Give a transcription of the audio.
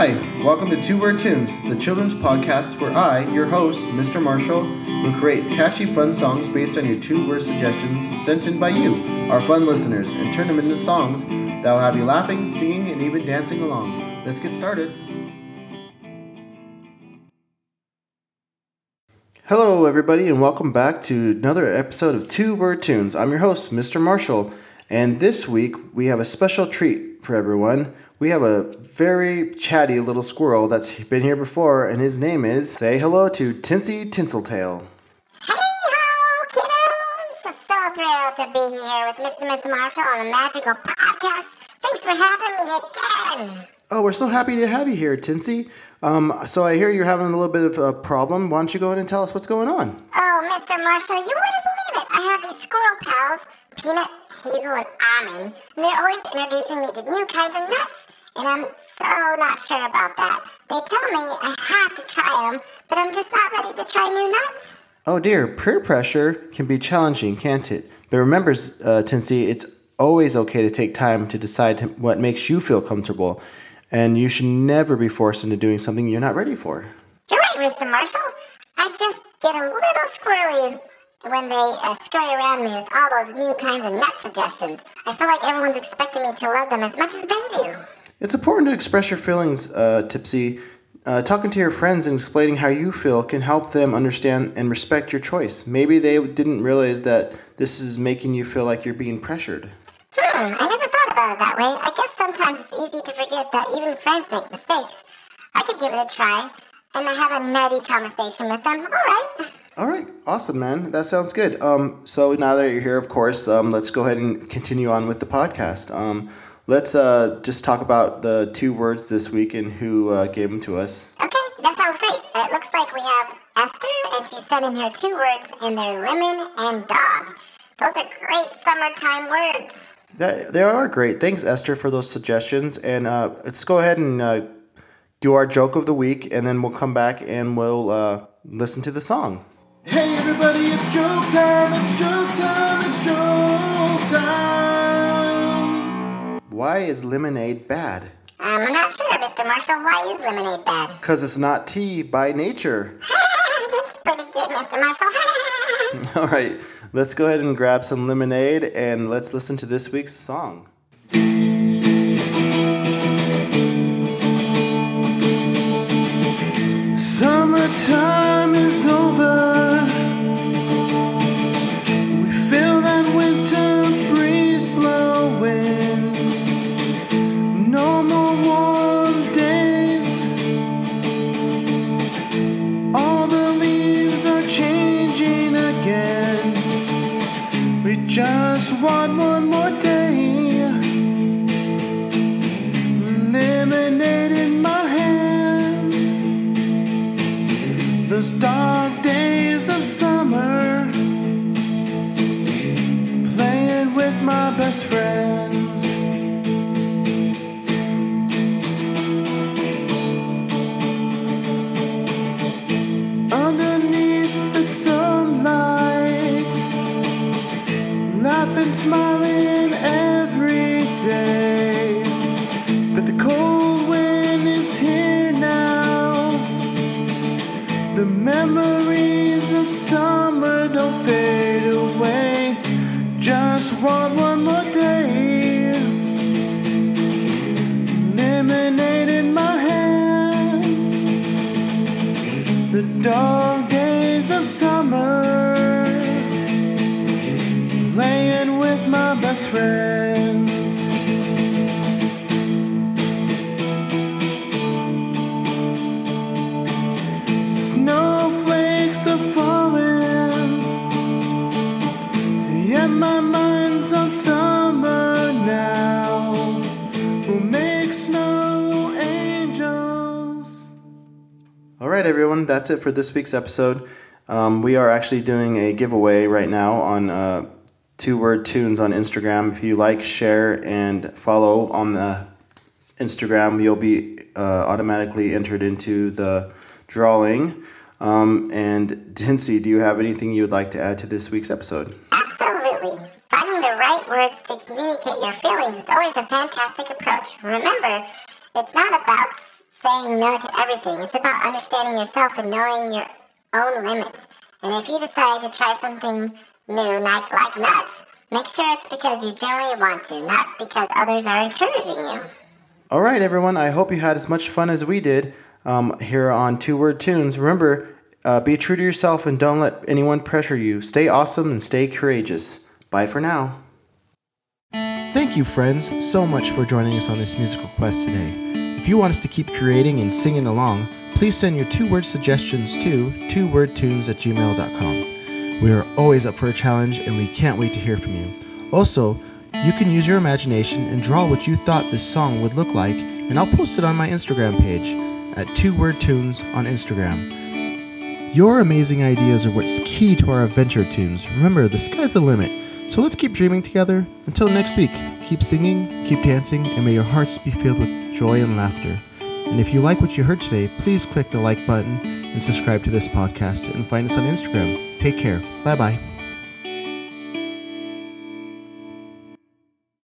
Hi, welcome to Two Word Tunes, the children's podcast where I, your host, Mr. Marshall, will create catchy, fun songs based on your two word suggestions sent in by you, our fun listeners, and turn them into songs that will have you laughing, singing, and even dancing along. Let's get started. Hello, everybody, and welcome back to another episode of Two Word Tunes. I'm your host, Mr. Marshall, and this week we have a special treat for everyone. We have a very chatty little squirrel that's been here before, and his name is Say Hello to Tinsy Tinseltail. Hey ho, kiddos! So thrilled to be here with Mr. Mr. Marshall on the Magical Podcast. Thanks for having me again. Oh, we're so happy to have you here, Tinsy. Um, so I hear you're having a little bit of a problem. Why don't you go in and tell us what's going on? Oh, Mr. Marshall, you wouldn't believe it. I have these squirrel pals, Peanut, Hazel, and Almond, and they're always introducing me to new kinds of nuts. And I'm so not sure about that. They tell me I have to try them, but I'm just not ready to try new nuts. Oh dear, peer pressure can be challenging, can't it? But remember, uh, Tinsy, it's always okay to take time to decide what makes you feel comfortable, and you should never be forced into doing something you're not ready for. You're right, Mr. Marshall. I just get a little squirrely when they uh, scurry around me with all those new kinds of nut suggestions. I feel like everyone's expecting me to love them as much as they do. It's important to express your feelings, uh, Tipsy. Uh, talking to your friends and explaining how you feel can help them understand and respect your choice. Maybe they didn't realize that this is making you feel like you're being pressured. Hmm, I never thought about it that way. I guess sometimes it's easy to forget that even friends make mistakes. I could give it a try and I have a nutty conversation with them. All right. All right, awesome, man. That sounds good. Um, so now that you're here, of course, um, let's go ahead and continue on with the podcast. Um, Let's uh, just talk about the two words this week and who uh, gave them to us. Okay, that sounds great. It looks like we have Esther, and she sent in her two words, and they're lemon and dog. Those are great summertime words. That, they are great. Thanks, Esther, for those suggestions. And uh, let's go ahead and uh, do our joke of the week, and then we'll come back and we'll uh, listen to the song. Hey, everybody, it's joke time! It's joke time! It's joke time! Why is lemonade bad? Um, I'm not sure, Mr. Marshall. Why is lemonade bad? Because it's not tea by nature. That's pretty good, Mr. Marshall. All right, let's go ahead and grab some lemonade and let's listen to this week's song. Just want one more day. Lemonade in my hand. Those dark days of summer. Playing with my best friends. Dark days of summer. Playing with my best friends. Right, everyone, that's it for this week's episode. Um, we are actually doing a giveaway right now on. Uh, two word tunes on Instagram. If you like, share, and follow on the Instagram, you'll be uh, automatically entered into the drawing. Um, and Tinsy, do you have anything you would like to add to this week's episode? Absolutely. Finding the right words to communicate your feelings is always a fantastic approach. Remember, It's not about saying no to everything. It's about understanding yourself and knowing your own limits. And if you decide to try something new, like, like nuts, make sure it's because you genuinely want to, not because others are encouraging you. All right, everyone. I hope you had as much fun as we did um, here on Two Word Tunes. Remember, uh, be true to yourself and don't let anyone pressure you. Stay awesome and stay courageous. Bye for now. Thank you, friends, so much for joining us on this musical quest today. If you want us to keep creating and singing along, please send your two word suggestions to twowordtunes at gmail.com. We are always up for a challenge and we can't wait to hear from you. Also, you can use your imagination and draw what you thought this song would look like, and I'll post it on my Instagram page at Two Word Tunes on Instagram. Your amazing ideas are what's key to our adventure tunes. Remember, the sky's the limit. So let's keep dreaming together. Until next week, keep singing, keep dancing, and may your hearts be filled with joy and laughter. And if you like what you heard today, please click the like button and subscribe to this podcast and find us on Instagram. Take care. Bye bye.